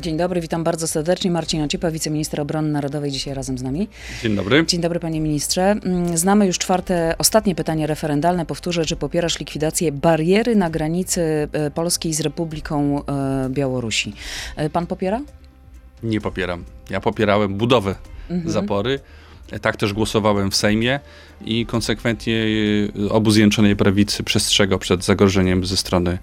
Dzień dobry, witam bardzo serdecznie. Marcin Ociepa, wiceminister obrony narodowej, dzisiaj razem z nami. Dzień dobry. Dzień dobry, panie ministrze. Mm, znamy już czwarte, ostatnie pytanie referendalne. Powtórzę, czy popierasz likwidację bariery na granicy e, Polskiej z Republiką e, Białorusi. E, pan popiera? Nie popieram. Ja popierałem budowę mhm. zapory. Tak też głosowałem w Sejmie i konsekwentnie obóz Zjednoczonej Prawicy przestrzegał przed zagrożeniem ze strony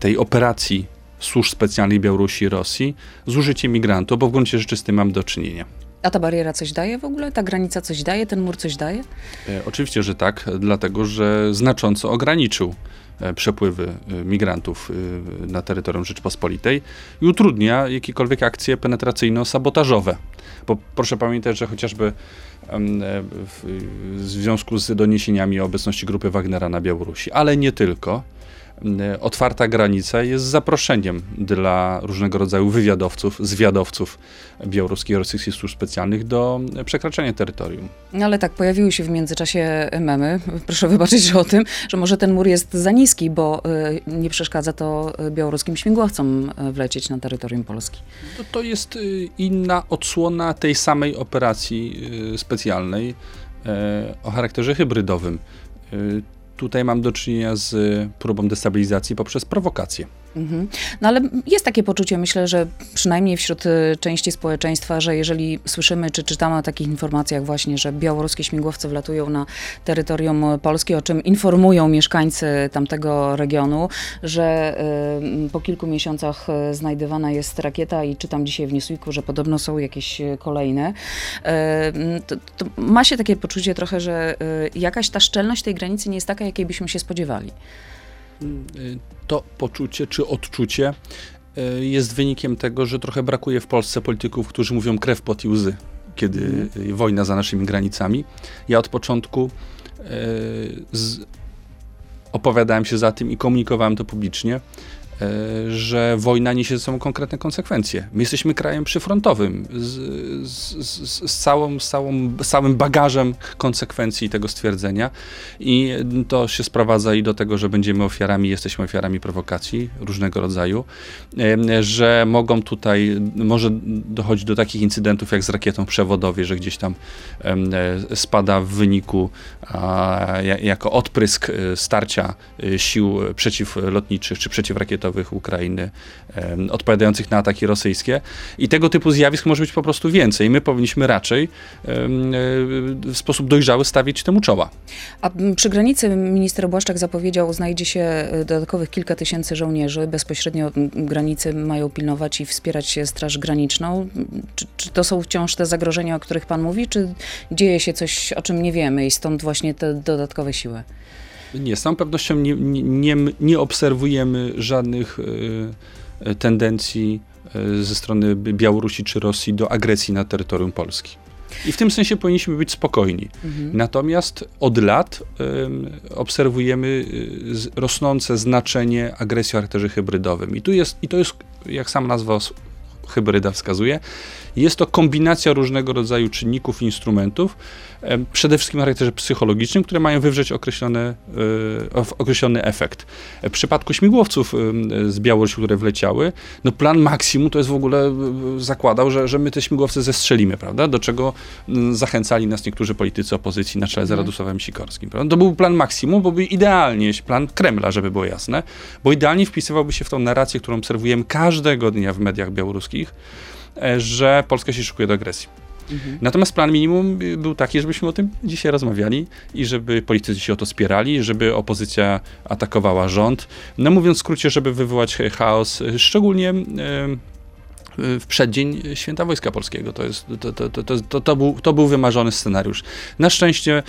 tej operacji służb specjalnych Białorusi i Rosji z użyciem migrantów, bo w gruncie rzeczy z tym mam do czynienia. A ta bariera coś daje w ogóle? Ta granica coś daje? Ten mur coś daje? E, oczywiście, że tak, dlatego że znacząco ograniczył e, przepływy e, migrantów e, na terytorium Rzeczpospolitej i utrudnia jakiekolwiek akcje penetracyjno-sabotażowe. Bo proszę pamiętać, że chociażby w, związku z doniesieniami o obecności grupy Wagnera na Białorusi, ale nie tylko, otwarta granica jest zaproszeniem dla różnego rodzaju wywiadowców, zwiadowców białoruskich i rosyjskich służb specjalnych do przekraczania terytorium. No ale tak, pojawiły się w międzyczasie memy, proszę wybaczyć że o tym, że może ten mur jest za niski, bo y, nie przeszkadza to białoruskim śmigłowcom wlecieć na terytorium Polski. To, to jest y, inna odsłona tej samej operacji y, specjalnej o charakterze hybrydowym tutaj mam do czynienia z próbą destabilizacji poprzez prowokację. Mhm. No ale jest takie poczucie, myślę, że przynajmniej wśród y, części społeczeństwa, że jeżeli słyszymy czy czytamy o takich informacjach właśnie, że białoruskie śmigłowce wlatują na terytorium Polski, o czym informują mieszkańcy tamtego regionu, że y, po kilku miesiącach y, znajdywana jest rakieta i czytam dzisiaj w Newsweeku, że podobno są jakieś kolejne, to, to ma się takie poczucie trochę, że jakaś ta szczelność tej granicy nie jest taka, jakiej byśmy się spodziewali to poczucie czy odczucie e, jest wynikiem tego, że trochę brakuje w Polsce polityków, którzy mówią krew, pot i łzy, kiedy mm. wojna za naszymi granicami. Ja od początku z, opowiadałem się za tym i komunikowałem to publicznie, że wojna niesie ze sobą konkretne konsekwencje. My jesteśmy krajem przyfrontowym z, z, z, z, całą, z, całą, całym bagażem konsekwencji tego stwierdzenia i to się sprowadza i do tego, że będziemy ofiarami, jesteśmy ofiarami prowokacji różnego rodzaju, e, że mogą tutaj, może dochodzić do takich incydentów jak z rakietą przewodowej, że gdzieś tam e, spada w wyniku jako odprysk starcia sił przeciwlotniczych czy przeciwrakietowych Ukrainy odpowiadających na ataki rosyjskie. I tego typu zjawisk może być po prostu więcej. My powinniśmy raczej w sposób dojrzały stawić temu czoła. A przy granicy minister Błaszczak zapowiedział, znajdzie się e, dodatkowych kilka tysięcy żołnierzy. Bezpośrednio granicy mają pilnować i wspierać Straż Graniczną. Czy, czy to są wciąż te zagrożenia, o których pan mówi, czy dzieje się coś, o czym nie wiemy i stąd właśnie te dodatkowe siły? Nie, z całą pewnością nie, nie, nie obserwujemy żadnych y, tendencji y, ze strony Białorusi czy Rosji do agresji na terytorium Polski. I w tym sensie powinniśmy być spokojni. Mhm. Natomiast od lat y, obserwujemy rosnące znaczenie agresji o charakterze hybrydowym. I, tu jest, I to jest, jak sam nazwa hybryda wskazuje, jest to kombinacja różnego rodzaju czynników i instrumentów, przede wszystkim o charakterze psychologicznym, które mają wywrzeć określony, e, określony efekt. W przypadku śmigłowców z Białorusi, które wleciały, no plan maksimum to jest w ogóle e, zakładał, że, że my te śmigłowce zestrzelimy, prawda? Do czego zachęcali nas niektórzy politycy opozycji na czele z mhm. Radosławem Sikorskim. Prawda? To był plan maksimum, bo był idealnie plan Kremla, żeby było jasne, bo idealnie wpisywałby się w tą narrację, którą obserwujemy każdego dnia w mediach białoruskich, e, że Polska się szykuje do agresji. Mhm. Natomiast plan minimum był taki, żebyśmy o tym dzisiaj rozmawiali i żeby politycy się o to spierali, żeby opozycja atakowała rząd. No mówiąc w skrócie, żeby wywołać chaos, szczególnie w przeddzień Święta Wojska Polskiego. To, jest, to, to, to, to, to, był, to był wymarzony scenariusz. Na szczęście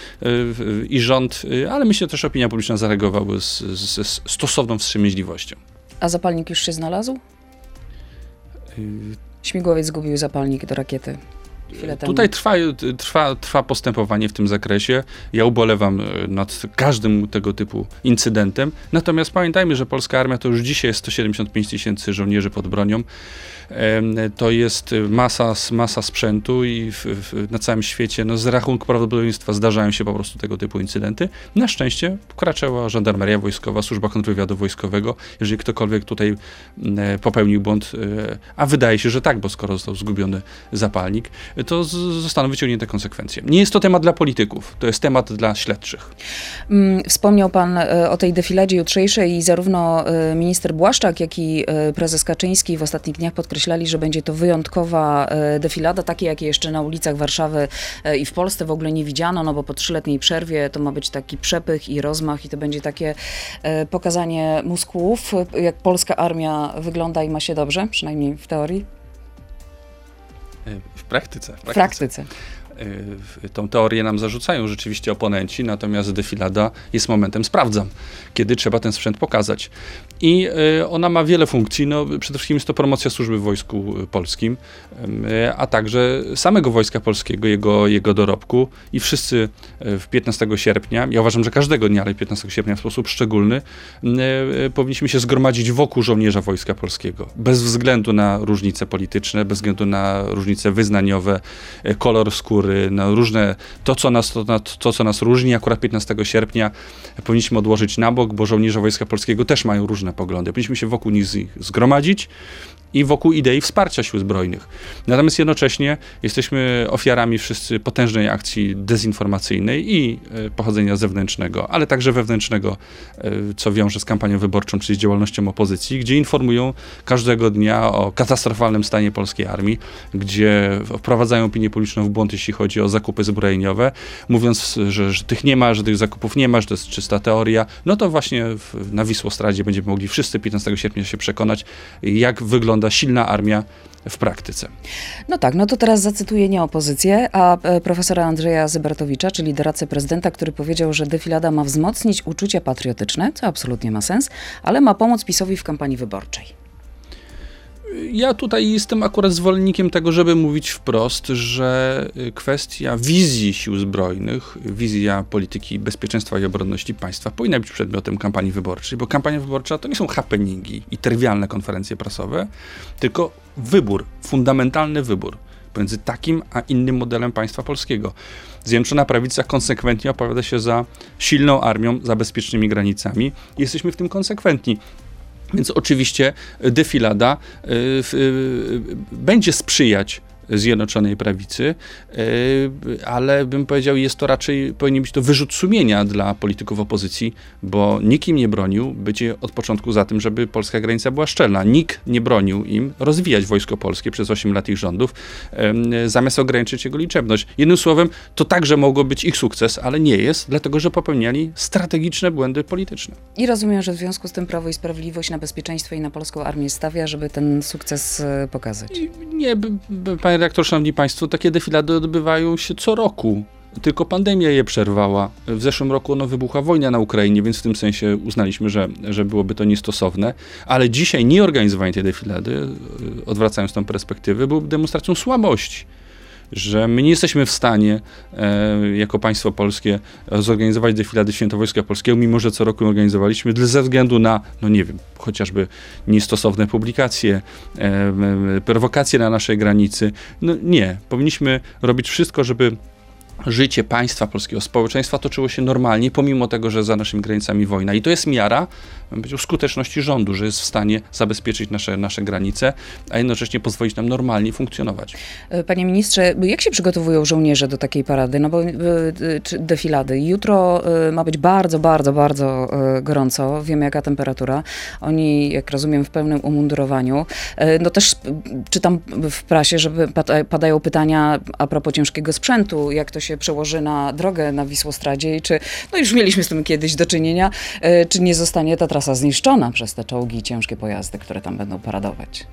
i rząd, ale myślę też opinia publiczna zareagowały z, z, z stosowną wstrzemięźliwością. A zapalnik już się znalazł? Śmigłowiec zgubił zapalnik do rakiety. Tutaj trwa, trwa, trwa postępowanie w tym zakresie. Ja ubolewam nad każdym tego typu incydentem. Natomiast pamiętajmy, że polska armia to już dzisiaj jest 175 tysięcy żołnierzy pod bronią. To jest masa, masa sprzętu i w, w, na całym świecie no, z rachunku prawdopodobieństwa zdarzają się po prostu tego typu incydenty. Na szczęście wkraczała żandarmeria wojskowa, służba kontrwywiadu wojskowego. Jeżeli ktokolwiek tutaj popełnił błąd, e, a wydaje się, że tak, bo skoro został zgubiony zapalnik, to zostaną wyciągnięte konsekwencje. Nie jest to temat dla polityków, to jest temat dla śledczych. Mm, wspomniał pan e, o tej defiladzie jutrzejszej i zarówno e, minister Błaszczak, jak i prezes Kaczyński w ostatnich dniach podkreślali, że będzie to wyjątkowa defilada, takie jakie jeszcze na ulicach Warszawy i w Polsce w ogóle nie widziano, no bo po trzyletniej przerwie to ma być taki przepych i rozmach i to będzie takie pokazanie muskułów, jak polska armia wygląda i ma się dobrze, przynajmniej w teorii? W praktyce. W praktyce. W praktyce. Y, tą teorię nam zarzucają rzeczywiście oponenci, natomiast defilada jest momentem sprawdzam, kiedy trzeba ten sprzęt pokazać. I y, ona ma wiele funkcji. No, przede wszystkim jest to promocja służby w Wojsku Polskim, y, a także samego Wojska Polskiego, jego, jego dorobku. I wszyscy w 15 sierpnia, ja uważam, że każdego dnia, ale 15 sierpnia w sposób szczególny, powinniśmy się zgromadzić wokół żołnierza Wojska Polskiego. Bez względu na różnice polityczne, bez względu na różnice wyznaniowe, kolor skóry, na różne, to co, nas, to, to, co nas różni, akurat 15 sierpnia powinniśmy odłożyć na bok, bo żołnierze Wojska Polskiego też mają różne poglądy. Powinniśmy się wokół nich zgromadzić i wokół idei wsparcia sił zbrojnych. Natomiast jednocześnie jesteśmy ofiarami wszyscy potężnej akcji dezinformacyjnej i e, pochodzenia zewnętrznego, ale także wewnętrznego, e, co wiąże z kampanią wyborczą, czyli z działalnością opozycji, gdzie informują każdego dnia o katastrofalnym stanie polskiej armii, gdzie wprowadzają opinię publiczną w błąd, jeśli chodzi o zakupy zbrojeniowe, mówiąc, że, że tych nie ma, że tych zakupów nie ma, że to jest czysta teoria. No to właśnie w, na Wisłostradzie będziemy mogli wszyscy 15 sierpnia się przekonać, jak wygląda wygląda silna armia w praktyce. No tak, no to teraz zacytuję nie opozycję, a e, profesora Andrzeja Zybertowicza, czyli doradcę prezydenta, który powiedział, że defilada ma wzmocnić uczucia patriotyczne, co absolutnie ma sens, ale ma pomóc PiSowi w kampanii wyborczej. Ja tutaj jestem akurat zwolennikiem tego, żeby mówić wprost, że y, kwestia wizji sił zbrojnych, wizja polityki bezpieczeństwa i obronności państwa powinna być przedmiotem kampanii wyborczej, bo kampania wyborcza to nie są happeningi i trywialne konferencje prasowe, tylko wybór, fundamentalny wybór pomiędzy takim a innym modelem państwa polskiego. Zjednoczona Prawica konsekwentnie opowiada się za silną armią, za bezpiecznymi granicami. Jesteśmy w tym konsekwentni. Więc oczywiście defilada y, y, będzie sprzyjać Zjednoczonej Prawicy, e, ale bym powiedział, jest to raczej, powinien być to wyrzut sumienia dla polityków opozycji, bo nikt im nie bronił bycie od początku za tym, żeby polska granica była szczelna. Nikt nie bronił im rozwijać wojsko polskie przez 8 lat ich rządów, zamiast ograniczyć jego liczebność. Jednym słowem, to także mogło być ich sukces, ale nie jest, dlatego że popełniali strategiczne błędy polityczne. I rozumiem, że w związku z tym Prawo i Sprawiedliwość na bezpieczeństwo i na polską armię stawia, żeby ten sukces e, pokazać. Nie, panie redaktor, szanowni państwo, takie defilady odbywają się co roku. Tylko pandemia je przerwała. W zeszłym roku no, wybuchła wojna na Ukrainie, więc w tym sensie uznaliśmy, że, że byłoby to niestosowne. Ale dzisiaj nieorganizowanie tej defilady, odwracając tę perspektywę, byłoby demonstracją słabości że my nie jesteśmy w stanie e, jako państwo polskie zorganizować defilady Święto Wojska Polskiego, mimo że co roku organizowaliśmy, ze względu na, no nie wiem, chociażby niestosowne publikacje, e, prowokacje na naszej granicy. No nie, powinniśmy robić wszystko, żeby życie państwa polskiego, społeczeństwa toczyło się normalnie, pomimo tego, że za naszymi granicami wojna. I to jest miara skuteczności rządu, że jest w stanie zabezpieczyć nasze, nasze granice, a jednocześnie pozwolić nam normalnie funkcjonować. E, panie ministrze, jak się przygotowują żołnierze do takiej parady, no bo e, czy defilady? Jutro e, ma być bardzo, bardzo, bardzo gorąco. Wiemy, jaka temperatura. Oni, jak rozumiem, w pełnym umundurowaniu. No też czytam w prasie, że padają pytania a propos ciężkiego sprzętu, jak to się przełoży na drogę na Wisłostradzie i czy, no już mieliśmy z tym kiedyś do czynienia, czy nie zostanie ta trasa zniszczona przez te czołgi i ciężkie pojazdy, które tam będą paradować.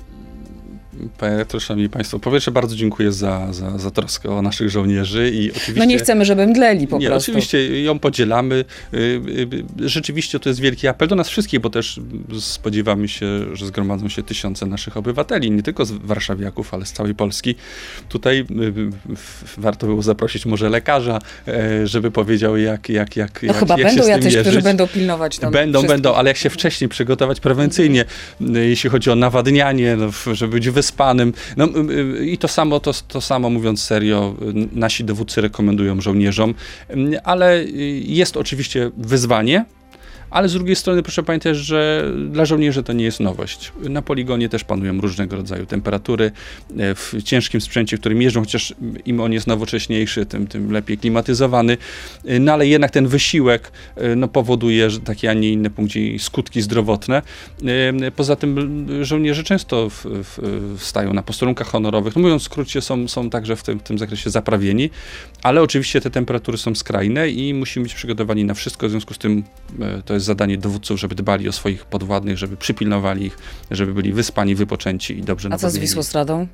Panie rektor, szanowni państwo, po pierwsze bardzo dziękuję za, za, za troskę o naszych żołnierzy i oczywiście... No nie chcemy, żeby mdleli po nie, prostu. oczywiście ją podzielamy. Y, y, rzeczywiście to jest wielki apel do nas wszystkich, bo też spodziewamy się, że zgromadzą się tysiące naszych obywateli, nie tylko z warszawiaków, ale z całej Polski. Tutaj warto było zaprosić może lekarza, e, żeby powiedział, jak, jak, jak, no jak, chyba jak będą się jacyś, którzy będą pilnować tam Będą, będą, ale jak się wcześniej przygotować prewencyjnie, jeśli chodzi o nawadnianie, no, żeby być wyspanym. No, y, I to samo, to, to samo mówiąc serio, nasi dowódcy rekomendują żołnierzom, ale jest oczywiście wyzwanie, ale z drugiej strony proszę pamiętać, że dla żołnierzy to nie jest nowość. Na poligonie też panują różnego rodzaju temperatury. E, w ciężkim sprzęcie, którym jeżdżą, chociaż im on jest nowocześniejszy, tym, tym lepiej klimatyzowany, e, no ale jednak ten wysiłek e, no, powoduje że takie, a nie inne punkcie skutki zdrowotne. Poza tym żołnierze często w, w, wstają na posterunkach honorowych. No, mówiąc w skrócie, są, są także w tym, w tym zakresie zaprawieni, ale oczywiście te temperatury są skrajne i musimy być przygotowani na wszystko. W związku z tym to jest zadanie dowódców, żeby dbali o swoich podwładnych, żeby przypilnowali ich, żeby byli wyspani, wypoczęci i dobrze A co z Wisłostradą?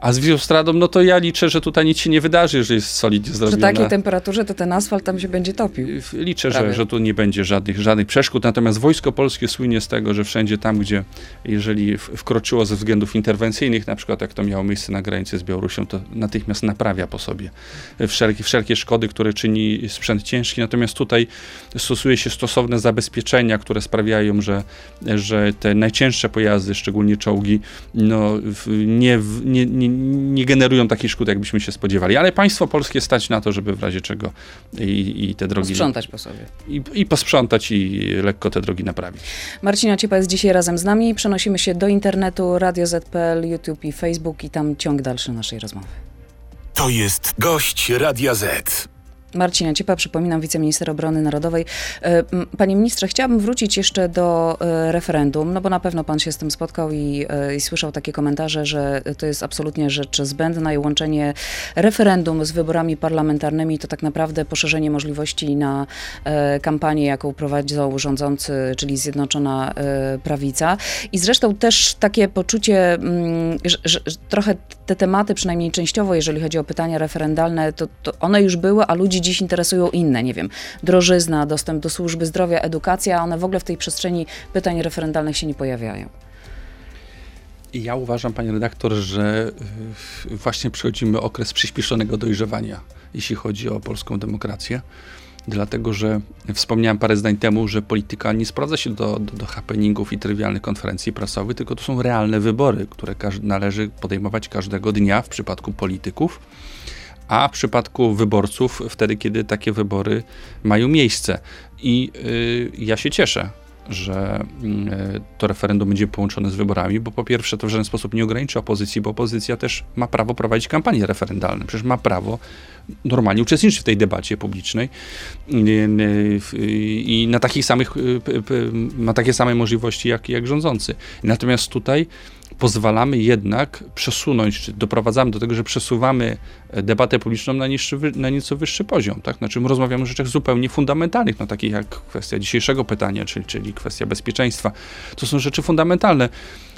A z Wisłostradą, no to ja liczę, że tutaj nic się nie wydarzy, jeżeli jest solidnie zrobione. Przy takiej temperaturze to ten asfalt tam się będzie topił. Liczę, że, że tu nie będzie żadnych, żadnych przeszkód. Natomiast Wojsko Polskie słynie z tego, że wszędzie tam, gdzie jeżeli wkroczyło ze względów interwencyjnych, na przykład jak to miało miejsce na granicy z Białorusią, to natychmiast naprawia po sobie wszelkie, wszelkie szkody, które czyni sprzęt ciężki. Natomiast tutaj stosuje się stosowne zabezpieczenia, które sprawiają, że, że te najcięższe pojazdy, szczególnie czołgi, no, nie, nie, nie nie generują takich szkód, jakbyśmy się spodziewali. Ale państwo polskie stać na to, żeby w razie czego i, i te drogi... Posprzątać po sobie. I, I posprzątać i lekko te drogi naprawić. Marcin Ociepa jest dzisiaj razem z nami. Przenosimy się do internetu, Radio ZPL, YouTube i Facebook i tam ciąg dalszy naszej rozmowy. To jest gość Radia Z. Marcin Ciepa, przypominam, wiceminister obrony narodowej. E, panie ministrze, chciałabym wrócić jeszcze do e, referendum, no bo na pewno pan się z tym spotkał i, e, i słyszał takie komentarze, że to jest absolutnie rzecz zbędna i łączenie referendum z wyborami parlamentarnymi to tak naprawdę poszerzenie możliwości na kampanię, jaką prowadzą rządzący, czyli Zjednoczona Prawica. I zresztą też takie poczucie, mm, że, że trochę te tematy, przynajmniej częściowo, jeżeli chodzi o pytania referendalne, to, to one już były, a ludzi dziś interesują inne, nie wiem, drożyzna, dostęp do służby zdrowia, edukacja, a one w ogóle w tej przestrzeni pytań referendalnych się nie pojawiają. Ja uważam, panie redaktor, że y, właśnie przechodzimy okres przyspieszonego dojrzewania, jeśli chodzi o polską demokrację. Dlatego, że wspomniałem parę zdań temu, że polityka nie sprowadza się do, do, do happeningów i trywialnych konferencji prasowych, tylko to są realne wybory, które należy podejmować każdego dnia w przypadku polityków a w przypadku wyborców wtedy, kiedy takie wybory mają miejsce. I y, ja się cieszę, że y, to referendum będzie połączone z wyborami, bo po pierwsze to w żaden sposób nie ograniczy opozycji, bo opozycja też ma prawo prowadzić kampanię referendalną. Przecież ma prawo normalnie uczestniczyć w tej debacie publicznej i na takich samych, y, ma takie same możliwości jak, jak rządzący. Natomiast tutaj pozwalamy jednak przesunąć, czy doprowadzamy do tego, że przesuwamy e, debatę publiczną na, niższy, na nieco wyższy poziom, tak? Znaczy rozmawiamy o rzeczach zupełnie fundamentalnych, no takich jak kwestia dzisiejszego pytania, czyli, czyli kwestia bezpieczeństwa. To są rzeczy fundamentalne.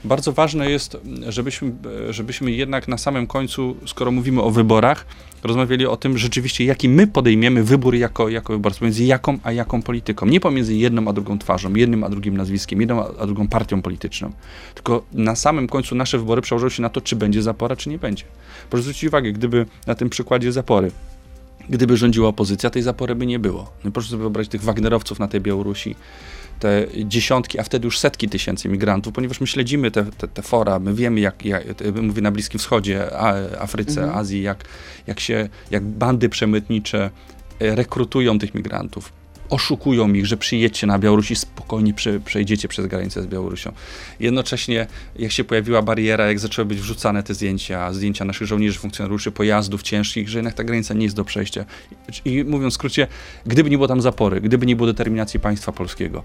Bardzo ważne jest, żebyśmy, żebyśmy jednak na samym końcu, skoro mówimy o wyborach, rozmawiali o tym rzeczywiście, jaki my podejmiemy wybór jako, jako wyborcy, między jaką a jaką polityką. Nie pomiędzy jedną a drugą twarzą, jednym a drugim nazwiskiem, jedną a drugą partią polityczną. Tylko na samym końcu nasze wybory przełożą się na to, czy będzie zapora, czy nie będzie. Proszę zwrócić uwagę, gdyby na tym przykładzie zapory gdyby rządziła opozycja, tej zapory by nie było. No proszę sobie wyobrazić tych Wagnerowców na tej Białorusi, te dziesiątki, a wtedy już setki tysięcy migrantów, ponieważ my śledzimy te, te, te fora, my wiemy, jak, jak mówię na Bliskim Wschodzie, Afryce, mhm. Azji, jak, jak się, jak bandy przemytnicze e, rekrutują tych migrantów, oszukują ich, że przyjedźcie na Białoruś i spokojnie prze, przejdziecie przez granicę z Białorusią. Jednocześnie, jak się pojawiła bariera, jak zaczęły być wrzucane te zdjęcia, zdjęcia naszych żołnierzy, funkcjonariuszy, pojazdów ciężkich, że jednak ta granica nie jest do przejścia. I mówiąc w skrócie, gdyby nie było tam zapory, gdyby nie było determinacji państwa polskiego,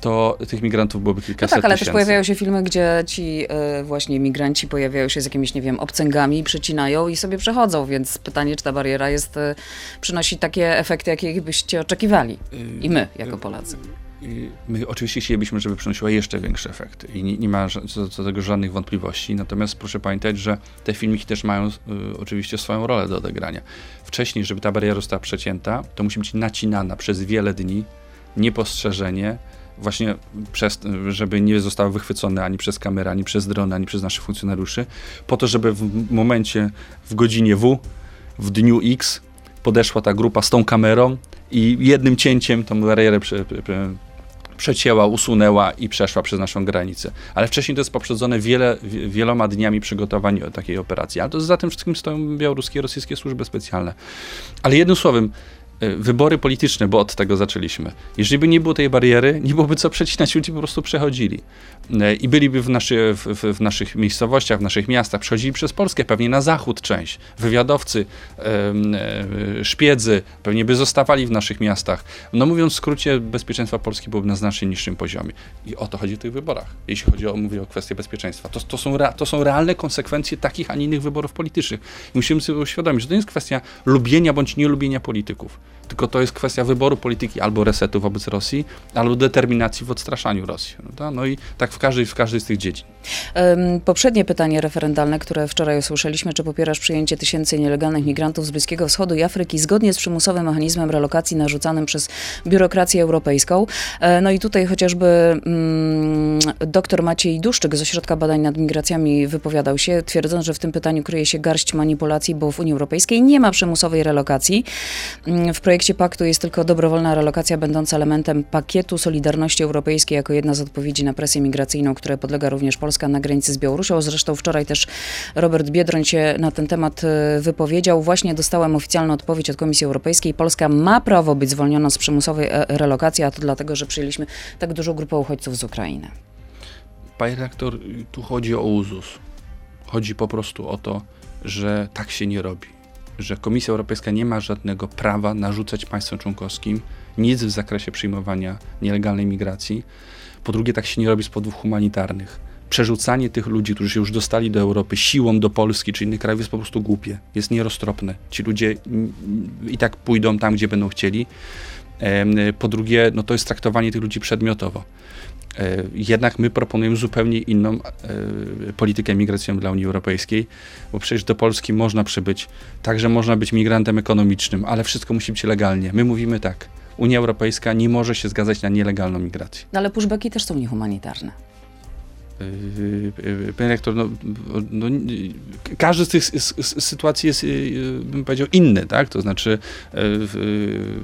to tych migrantów byłoby kilkaset No tak, ale tysięcy. też pojawiają się filmy, gdzie ci y, właśnie migranci pojawiają się z jakimiś, nie wiem, obcęgami, przecinają i sobie przechodzą, więc pytanie, czy ta bariera jest, y, przynosi takie efekty, jakich byście oczekiwali. I my, jako Polacy. My oczywiście chcielibyśmy, żeby przynosiła jeszcze większe efekty i nie, nie ma co do tego żadnych wątpliwości. Natomiast proszę pamiętać, że te filmiki też mają y, oczywiście swoją rolę do odegrania. Wcześniej, żeby ta bariera została przecięta, to musi być nacinana przez wiele dni, niepostrzeżenie, właśnie przez, żeby nie zostały wychwycone ani przez kamerę, ani przez drony, ani przez naszych funkcjonariuszy, po to, żeby w momencie, w godzinie W, w dniu X podeszła ta grupa z tą kamerą i jednym cięciem tą barierę prze, prze, przecięła, usunęła i przeszła przez naszą granicę. Ale wcześniej to jest poprzedzone wiele, wieloma dniami przygotowań takiej operacji. Ale to za tym wszystkim stoją białoruskie i rosyjskie służby specjalne. Ale jednym słowem, wybory polityczne, bo od tego zaczęliśmy. Jeżeli by nie było tej bariery, nie byłoby co przecinać, ludzie po prostu przechodzili. Y, I byliby w, naszy, w, w, naszych miejscowościach, w naszych miastach, przechodzili przez Polskę, pewnie na zachód część. Wywiadowcy, e, szpiedzy pewnie by zostawali w naszych miastach. No mówiąc w skrócie, bezpieczeństwa Polski byłoby na znacznie niższym poziomie. I o to chodzi w tych wyborach, jeśli chodzi o, mówię o kwestię bezpieczeństwa. To, to, są, to są realne konsekwencje takich, a nie innych wyborów politycznych. I musimy sobie uświadomić, że to nie jest kwestia lubienia bądź nielubienia polityków tylko to jest kwestia wyboru polityki albo resetu wobec Rosji, albo determinacji w odstraszaniu Rosji. Prawda? No i tak w każdej, w każdej z tych dziedzin. Poprzednie pytanie referendalne, które wczoraj usłyszeliśmy, czy popierasz przyjęcie tysięcy nielegalnych migrantów z Bliskiego Wschodu i Afryki zgodnie z przymusowym mechanizmem relokacji narzucanym przez biurokrację europejską. E, no i tutaj chociażby mm, dr Maciej Duszczyk z Ośrodka Badań nad Migracjami wypowiadał się, twierdząc, że w tym pytaniu kryje się garść manipulacji, bo w Unii Europejskiej nie ma przymusowej relokacji. Mm, w projekcie paktu jest tylko dobrowolna relokacja będąca elementem pakietu Solidarności Europejskiej jako jedna z odpowiedzi na presję migracyjną, które podlega również Polska na granicy z Białorusią. Zresztą wczoraj też Robert Biedroń się na ten temat e, wypowiedział. Właśnie dostałem oficjalną odpowiedź od Komisji Europejskiej. Polska ma prawo być zwolniona z przymusowej e, relokacji, a to dlatego, że przyjęliśmy tak dużą grupę uchodźców z Ukrainy. Panie redaktor, tu chodzi o uzus. Chodzi po prostu o to, że tak się nie robi. Że Komisja Europejska nie ma żadnego prawa narzucać państwom członkowskim nic w zakresie przyjmowania nielegalnej migracji. Po drugie, tak się nie robi z powodów humanitarnych przerzucanie tych ludzi, którzy się już dostali do Europy siłą do Polski czy innych krajów jest po prostu głupie, jest nieroztropne. Ci ludzie i tak pójdą tam, gdzie będą chcieli. Po drugie, no to jest traktowanie tych ludzi przedmiotowo. E, jednak my proponujemy zupełnie inną e, politykę migracyjną dla Unii Europejskiej, bo przecież do Polski można przybyć, także można być migrantem ekonomicznym, ale wszystko musi być legalnie. My mówimy tak, Unia Europejska nie może się zgadzać na nielegalną migrację. No ale pushbacki też są niehumanitarne. Yy, yy, panie rektor, no, no, każdy z tych sytuacji jest, bym powiedział, inny, tak? To znaczy,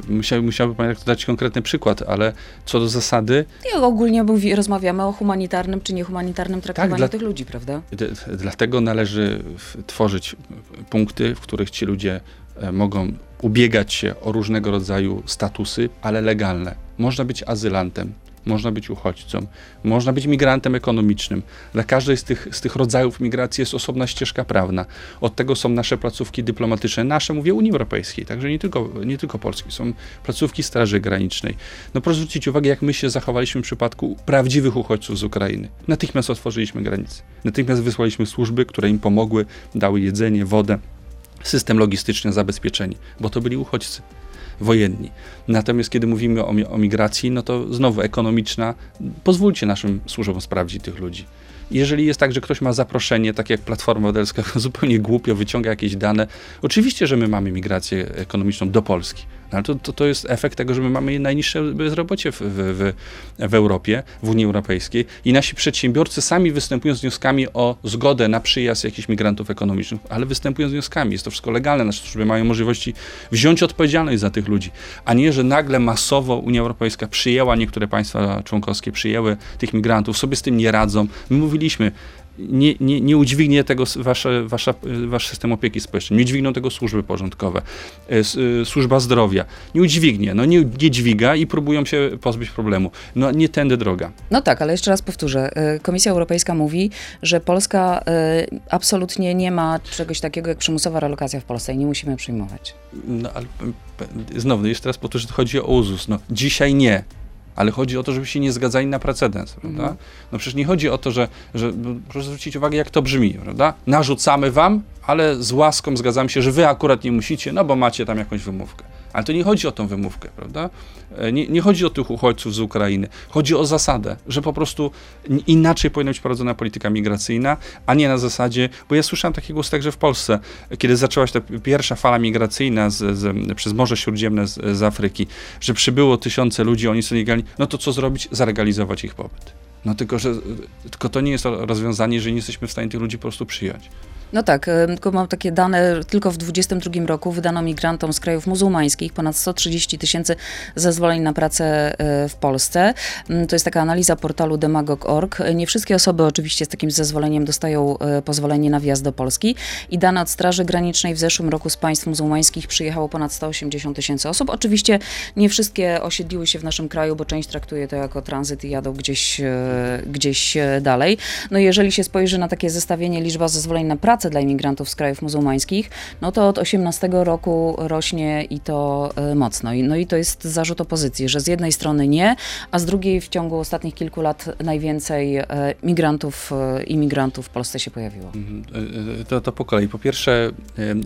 musiał, musiałby pan rektor dać konkretny przykład, ale co do zasady... I ogólnie mówi, rozmawiamy o humanitarnym czy niehumanitarnym traktowaniu tak, dla, tych ludzi, prawda? Dlatego należy tworzyć punkty, w których ci ludzie e, mogą ubiegać się o różnego rodzaju statusy, ale legalne. Można być azylantem, można być uchodźcą, można być migrantem ekonomicznym. Dla każdej z tych, z tych rodzajów migracji jest osobna ścieżka prawna. Od tego są nasze placówki dyplomatyczne, nasze, mówię, Unii Europejskiej, także nie tylko, nie tylko Polski, są placówki Straży Granicznej. No proszę zwrócić uwagę, jak my się zachowaliśmy w przypadku prawdziwych uchodźców z Ukrainy. Natychmiast otworzyliśmy granice. Natychmiast wysłaliśmy służby, które im pomogły, dały jedzenie, wodę, system logistyczny, zabezpieczenie, bo to byli uchodźcy wojenni. Natomiast kiedy mówimy o, o migracji, no to znowu ekonomiczna, pozwólcie naszym służbom sprawdzić tych ludzi. Jeżeli jest tak, że ktoś ma zaproszenie, tak jak Platforma Obywatelska, zupełnie głupio wyciąga jakieś dane, oczywiście, że my mamy migrację ekonomiczną do Polski, ale to, to, to jest efekt tego, że my mamy najniższe bezrobocie w, w, w, Europie, w Unii Europejskiej i nasi przedsiębiorcy sami występują z wnioskami o zgodę na przyjazd jakichś migrantów ekonomicznych, ale występują z wnioskami. Jest to wszystko legalne. Nasze służby mają możliwości wziąć odpowiedzialność za tych ludzi, a nie, że nagle masowo Unia Europejska przyjęła, niektóre państwa członkowskie przyjęły tych migrantów, sobie z tym nie radzą. My mówiliśmy, nie, nie, nie udźwignie tego wasze, wasza, wasz system opieki społecznej, nie udźwigną tego służby porządkowe, e, e, służba zdrowia. Nie udźwignie, no nie, nie dźwiga i próbują się pozbyć problemu. No nie tędy droga. No tak, ale jeszcze raz powtórzę. Komisja Europejska mówi, że Polska absolutnie nie ma czegoś takiego jak przymusowa relokacja w Polsce i nie musimy przyjmować. No ale znowu, jeszcze raz powtórzę, chodzi o uzus. No dzisiaj nie ale chodzi o to, żeby się nie zgadzali na precedens, prawda? Mhm. No przecież nie chodzi o to, że, że no, proszę zwrócić uwagę, jak to brzmi, prawda? Narzucamy wam, ale z łaską zgadzam się, że wy akurat nie musicie, no bo macie tam jakąś wymówkę. Ale to nie chodzi o tą wymówkę, prawda? E, nie, nie chodzi o tych uchodźców z Ukrainy. Chodzi o zasadę, że po prostu inaczej powinna być prowadzona polityka migracyjna, a nie na zasadzie, bo ja słyszałem taki głos także w Polsce, kiedy zaczęła się ta pierwsza fala migracyjna z, z, przez Morze Śródziemne z, z Afryki, że przybyło tysiące ludzi, oni są legalni, no to co zrobić? Zalegalizować ich pobyt. No tylko, że tylko to nie jest rozwiązanie, że nie jesteśmy w stanie tych ludzi po prostu przyjąć. No tak, tylko mam takie dane, tylko w 2022 roku wydano migrantom z krajów muzułmańskich ponad 130 tysięcy zezwoleń na pracę e, w Polsce. Mm, to jest taka analiza portalu demagog.org. Nie wszystkie osoby oczywiście z takim zezwoleniem dostają e, pozwolenie na wjazd do Polski i dane od Straży Granicznej w zeszłym roku z państw muzułmańskich przyjechało ponad 180 tysięcy osób. Oczywiście nie wszystkie osiedliły się w naszym kraju, bo część traktuje to jako tranzyt i jadą gdzieś, e, gdzieś dalej. No jeżeli się spojrzy na takie zestawienie liczba zezwoleń na pracę, pracę dla imigrantów z krajów muzułmańskich, no to od 18 roku rośnie i to e, mocno. No i to jest zarzut opozycji, że z jednej strony nie, a z drugiej w ciągu ostatnich kilku lat najwięcej e, migrantów, e, imigrantów w Polsce się pojawiło. Mhm. To, to po kolei. Po pierwsze,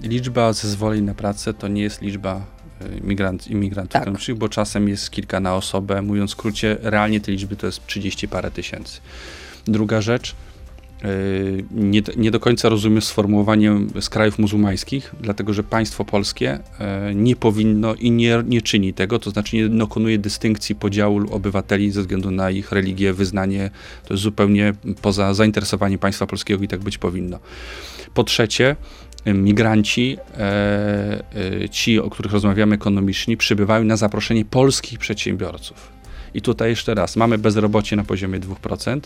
liczba zezwoleń na pracę to nie jest liczba imigrant, imigrantów tak. ekonomicznych, bo czasem jest kilka na osobę. Mówiąc w skrócie, realnie te liczby to jest 30 parę tysięcy. Druga rzecz, nie, nie, do końca rozumiem sformułowanie z krajów muzułmańskich, dlatego że państwo polskie y, nie powinno i nie, nie czyni tego, to znaczy nie dokonuje dystynkcji podziału obywateli ze względu na ich religię, wyznanie. To jest zupełnie poza zainteresowaniem państwa polskiego i tak być powinno. Po trzecie, migranci, e, ci, o których rozmawiamy ekonomiczni, przybywają na zaproszenie polskich przedsiębiorców. I tutaj jeszcze raz, mamy bezrobocie na poziomie 2%,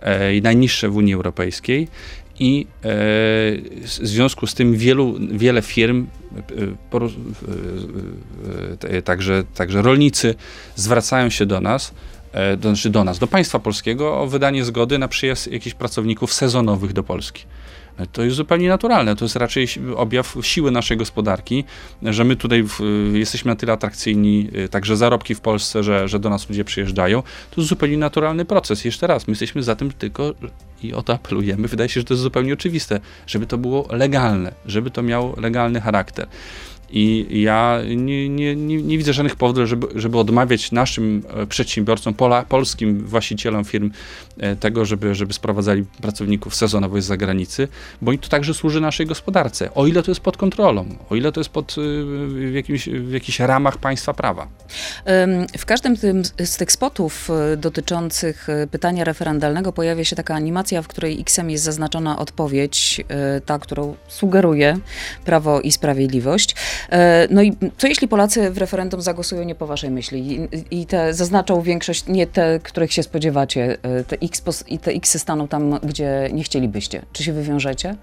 e, najniższe w Unii Europejskiej i e, w związku z tym wielu, wiele firm, e, e, także, także rolnicy zwracają się do nas, e, do, znaczy do nas, do państwa polskiego o wydanie zgody na przyjazd jakichś pracowników sezonowych do Polski. To jest zupełnie naturalne. To jest raczej objaw siły naszej gospodarki, że my tutaj w, jesteśmy na tyle atrakcyjni, y, także zarobki w Polsce, że, że do nas ludzie przyjeżdżają. To jest zupełnie naturalny proces. Jeszcze raz, my jesteśmy za tym tylko i o to apelujemy. Wydaje się, że to jest zupełnie oczywiste, żeby to było legalne, żeby to miało legalny charakter. I ja nie, nie, nie, nie, widzę żadnych powodów, żeby, żeby odmawiać naszym e, przedsiębiorcom, pola, polskim właścicielom firm e, tego, żeby, żeby sprowadzali pracowników sezonowo z zagranicy, bo to także służy naszej gospodarce, o ile to jest pod kontrolą, o ile to jest pod, e, w, jakimś, w jakichś ramach państwa prawa. W każdym z tych spotów dotyczących pytania referendalnego pojawia się taka animacja, w której X-em jest zaznaczona odpowiedź, ta, którą sugeruje Prawo i Sprawiedliwość. E, no i co jeśli Polacy w referendum zagłosują nie po waszej myśli i, i te zaznaczą większość, nie te, których się spodziewacie, e, te X i te X staną tam, gdzie nie chcielibyście? Czy się wywiążecie?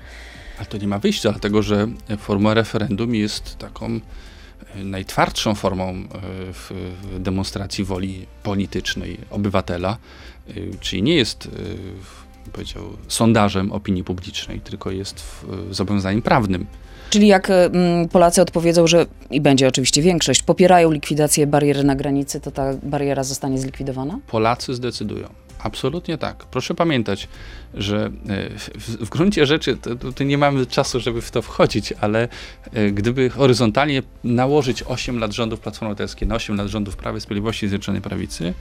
Ale to nie ma wyjścia, dlatego że forma referendum jest taką e, najtwardszą formą w demonstracji woli politycznej obywatela, czyli nie jest powiedział, sondażem opinii publicznej, tylko jest zobowiązaniem prawnym. Czyli jak mm, Polacy odpowiedzą, że i będzie oczywiście większość, popierają likwidację bariery na granicy, to ta bariera zostanie zlikwidowana? Polacy zdecydują. Absolutnie tak. Proszę pamiętać, że e, w, w gruncie rzeczy to, nie mamy czasu, żeby w to wchodzić, ale e, gdyby horyzontalnie nałożyć 8 lat rządów Platformy Obywatelskiej na 8 lat rządów Prawa i Sprawiedliwości i Zjednoczonej Prawicy,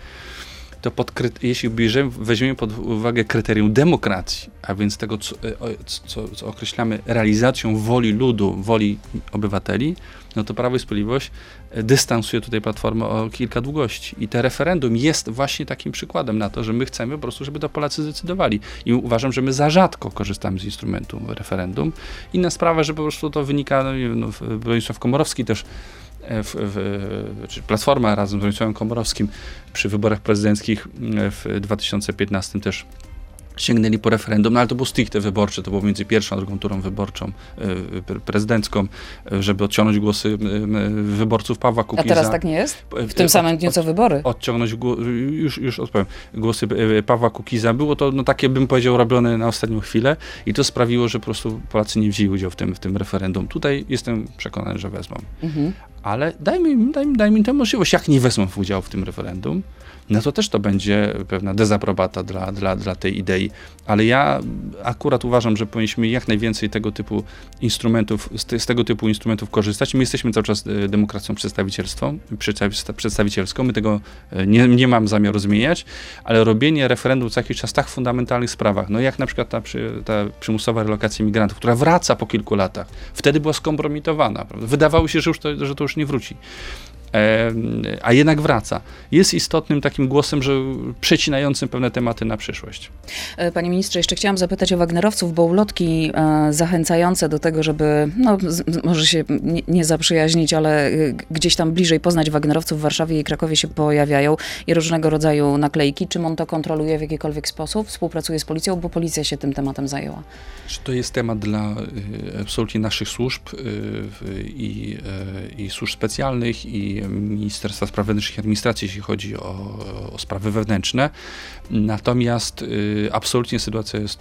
to pod, jeśli bierzemy, weźmiemy pod uwagę kryterium demokracji, a więc tego, co, e, co, co, określamy realizacją woli ludu, woli obywateli, no to Prawo i Sprawiedliwość e, dystansuje tutaj Platformę o kilka długości. I te referendum jest właśnie takim przykładem na to, że my chcemy po prostu, żeby to Polacy zdecydowali. I uważam, że my za rzadko korzystamy z instrumentu referendum. Inna sprawa, że po prostu to wynika, no, no Bronisław Komorowski też w, w, czy Platforma razem z Bronisławem Komorowskim przy wyborach prezydenckich e, w 2015 też sięgnęli po referendum, no ale to było stricte wyborcze, to było między pierwszą a drugą turą wyborczą, e, prezydencką, żeby odciągnąć głosy wyborców Pawła Kukiza. A teraz tak nie jest? W tym samym dniu co wybory? Odciągnąć, już, już odpowiem, głosy Pawła Kukiza. Było to no, takie, bym powiedział, robione na ostatnią chwilę i to sprawiło, że po prostu Polacy nie wzięli udziału w tym, w tym referendum. Tutaj jestem przekonany, że wezmą. Mhm ale dajmy im, dajmy, dajmy im tę możliwość. Jak nie wezmą udziału w tym referendum, no to też to będzie pewna dezaprobata dla, dla, dla tej idei. Ale ja akurat uważam, że powinniśmy jak najwięcej tego typu instrumentów, z, te, z tego typu instrumentów korzystać. My jesteśmy cały czas e, demokracją przedstawicielską, przedstawicielską. My tego e, nie, nie mam zamiaru zmieniać, ale robienie referendum co jakiś czas w tak fundamentalnych sprawach, no jak na przykład ta, ta przymusowa relokacja imigrantów, która wraca po kilku latach, wtedy była skompromitowana. Prawda? Wydawało się, że, już to, że to już nie wróci a jednak wraca. Jest istotnym takim głosem, że przecinającym pewne tematy na przyszłość. E, panie ministrze, jeszcze chciałam zapytać o Wagnerowców, bo ulotki e, zachęcające do tego, żeby, no, może się nie, nie zaprzyjaźnić, ale e, gdzieś tam bliżej poznać Wagnerowców w Warszawie i Krakowie się pojawiają i różnego rodzaju naklejki. Czym on to kontroluje w jakikolwiek sposób? Współpracuje z policją, bo policja się tym tematem zajęła. Czy to jest temat dla absolutnie naszych służb i, i służb specjalnych i Ministerstwa Spraw Wewnętrznych i Administracji, jeśli chodzi o, o sprawy wewnętrzne. Natomiast y, absolutnie sytuacja jest,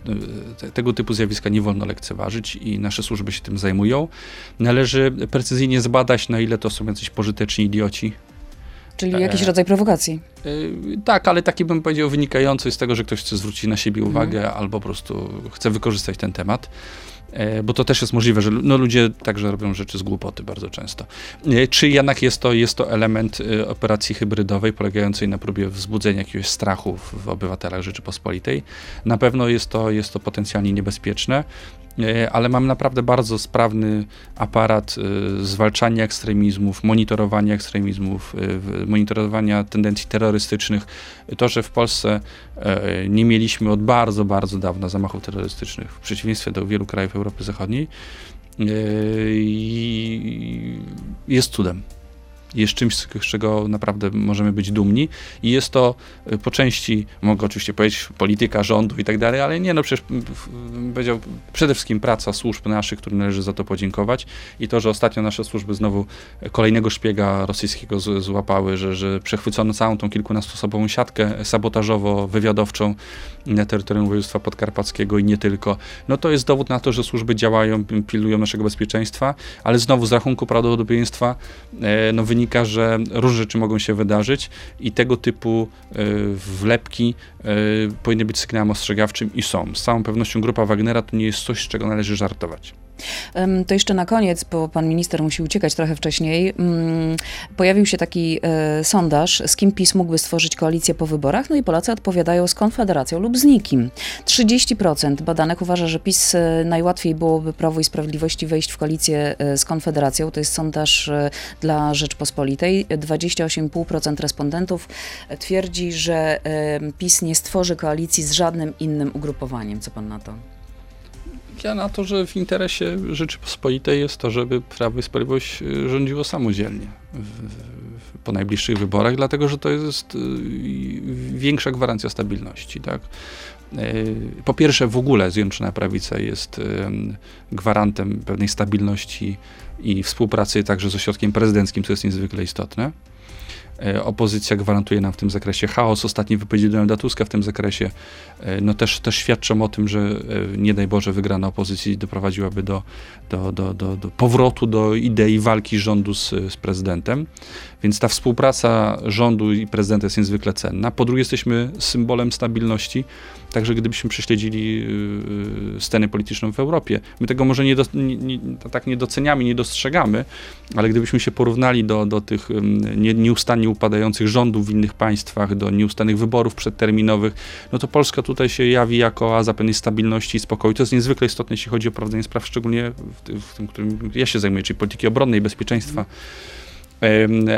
y, tego typu zjawiska nie wolno lekceważyć i nasze służby się tym zajmują. Należy precyzyjnie zbadać, na ile to są jacyś pożyteczni idioci, Czyli jakiś e, rodzaj prowokacji. Yy, tak, ale taki bym powiedział wynikający z tego, że ktoś chce zwrócić na siebie uwagę mhm. albo po prostu chce wykorzystać ten temat. E, bo to też jest możliwe, że no, ludzie także robią rzeczy z głupoty bardzo często. E, czy jednak jest to, jest to element e, operacji hybrydowej polegającej na próbie wzbudzenia jakiegoś strachu w obywatelach Rzeczypospolitej? Na pewno jest to, jest to potencjalnie niebezpieczne. E, ale mam naprawdę bardzo sprawny aparat e, zwalczania ekstremizmów, monitorowania ekstremizmów, e, monitorowania tendencji terrorystycznych. To, że w Polsce nie mieliśmy od bardzo, bardzo dawna zamachów terrorystycznych, w przeciwieństwie do wielu krajów Europy Zachodniej, jest cudem jest czymś, z czego naprawdę możemy być dumni. I jest to y, po części, mogę oczywiście powiedzieć, polityka rządu i tak dalej, ale nie, no przecież powiedział, przede wszystkim praca służb naszych, którym należy za to podziękować. I to, że ostatnio nasze służby znowu kolejnego szpiega rosyjskiego złapały, że, że przechwycono całą tą kilkunastosobową siatkę sabotażowo-wywiadowczą na terytorium województwa podkarpackiego i nie tylko, no to jest dowód na to, że służby działają, pilują naszego bezpieczeństwa, ale znowu z rachunku prawdopodobieństwa e, no, wynika że różne rzeczy mogą się wydarzyć i tego typu e, wlepki powinny być sygnałem ostrzegawczym i są. Z całą pewnością grupa Wagnera to nie jest coś, z czego należy żartować. To jeszcze na koniec, bo pan minister musi uciekać trochę wcześniej. Mm, pojawił się taki e, sondaż, z kim PiS mógłby stworzyć koalicję po wyborach, no i Polacy odpowiadają z Konfederacją lub z nikim. 30% badanych uważa, że PiS e, najłatwiej byłoby Prawo i Sprawiedliwości wejść w koalicję e, z Konfederacją. To jest sondaż dla Rzeczpospolitej. 28,5% respondentów twierdzi, że PiS nie stworzy koalicji z żadnym innym ugrupowaniem. Co pan na to? ja na to, że w interesie Rzeczypospolitej jest to, żeby Prawo i Sprawiedliwość y, rządziło samodzielnie w, w, po najbliższych wyborach, dlatego że to jest y, większa gwarancja stabilności. Tak? Y, po pierwsze, w ogóle Zjednoczona Prawica jest gwarantem pewnej stabilności i współpracy także z ośrodkiem prezydenckim, co jest niezwykle istotne. E, opozycja gwarantuje nam w tym zakresie chaos. Ostatnie wypowiedzi Donalda Tuska w tym zakresie e, no też, też świadczą o tym, że e, nie daj Boże wygrana opozycji doprowadziłaby do, do, do, do, do powrotu do idei walki rządu z, z prezydentem. Więc ta współpraca rządu i prezydenta jest niezwykle cenna. Po drugie, jesteśmy symbolem stabilności, także gdybyśmy prześledzili y, scenę polityczną w Europie. My tego może nie, do, nie, nie, tak nie doceniamy, nie dostrzegamy, ale gdybyśmy się porównali do, do tych nie, nieustannie upadających rządów w innych państwach, do nieustannych wyborów przedterminowych, no to Polska tutaj się jawi jako oaza pewnej stabilności i spokoju. To jest niezwykle istotne, jeśli chodzi o prowadzenie spraw, szczególnie w, w tym, którym ja się zajmuję, czyli polityki obronnej bezpieczeństwa.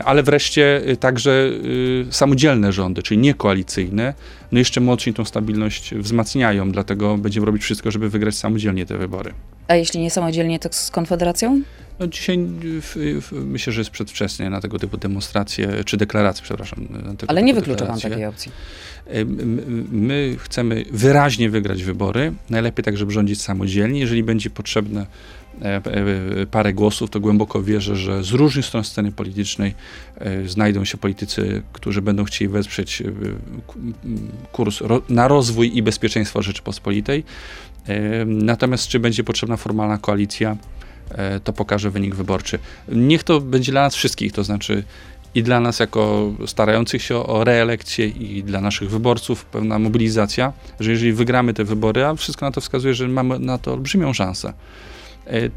Ale wreszcie y, także y, samodzielne rządy, czyli niekoalicyjne, no jeszcze mocniej tą stabilność wzmacniają, dlatego będziemy robić wszystko, żeby wygrać samodzielnie te wybory. A jeśli nie samodzielnie, to z Konfederacją? No dzisiaj w, w, myślę, że jest przedwcześnie na tego typu demonstracje, czy deklaracje, przepraszam. Ale nie wyklucza pan takiej opcji. My chcemy wyraźnie wygrać wybory, najlepiej tak, żeby rządzić samodzielnie. Jeżeli będzie potrzebne parę głosów, to głęboko wierzę, że z różnych stron sceny politycznej e, znajdą się politycy, którzy będą chcieli wesprzeć kurs na rozwój i bezpieczeństwo Rzeczypospolitej. Natomiast czy będzie potrzebna formalna koalicja, to pokaże wynik wyborczy. Niech to będzie dla nas wszystkich, to znaczy i dla nas jako starających się o reelekcję i dla naszych wyborców pewna mobilizacja, że jeżeli wygramy te wybory, a wszystko na to wskazuje, że mamy na to olbrzymią szansę, e,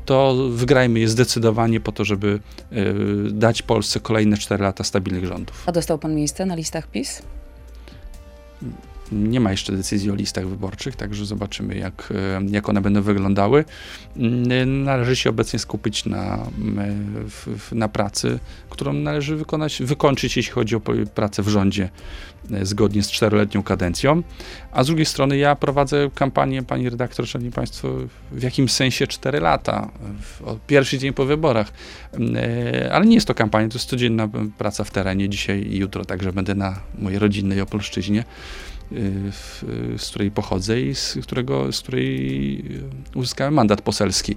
to wygrajmy je zdecydowanie po to, żeby e, dać Polsce kolejne 4 lata stabilnych rządów. A dostał pan miejsce na listach PiS? Nie ma jeszcze decyzji o listach wyborczych, także zobaczymy, jak, e, jak one będą wyglądały. Mm, Należy się obecnie skupić na, mm, w- na pracy, którą należy wykonać, wykończyć, jeśli chodzi o pracę w rządzie, e, zgodnie z czteroletnią kadencją. A z drugiej strony ja prowadzę kampanię, pani redaktor, szanowni państwo, w jakimś sensie 4 lata, w, o pierwszy dzień po wyborach. Mm, e, Ale nie jest to kampania, to jest codzienna praca w terenie, dzisiaj i jutro, także będę na mojej rodzinnej Opolszczyźnie w- z której pochodzę i z, którego, z której y, uzyskałem mandat poselski.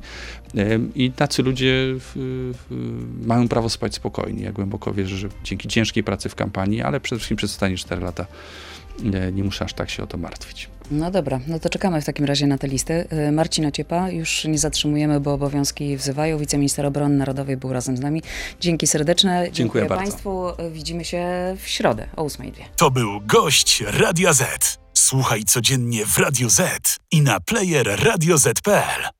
Em, I tacy ludzie mają prawo spać spokojnie. Ja głęboko wierzę, że dzięki ciężkiej pracy w kampanii, ale przede wszystkim przez ostatnie 4 lata nie muszę aż tak się o to martwić. No dobra, no to czekamy w takim razie na tę listę. Y, Marcin Ociepa, już nie zatrzymujemy, bo obowiązki wzywają. Wiceminister Obrony Narodowej był razem z nami. Dzięki serdeczne. Dziękuję bardzo. Państwu. Y, Widzimy się w środę o 8.02. To był gość Radia Z. Słuchaj codziennie w Radio Z i na player radioz.pl.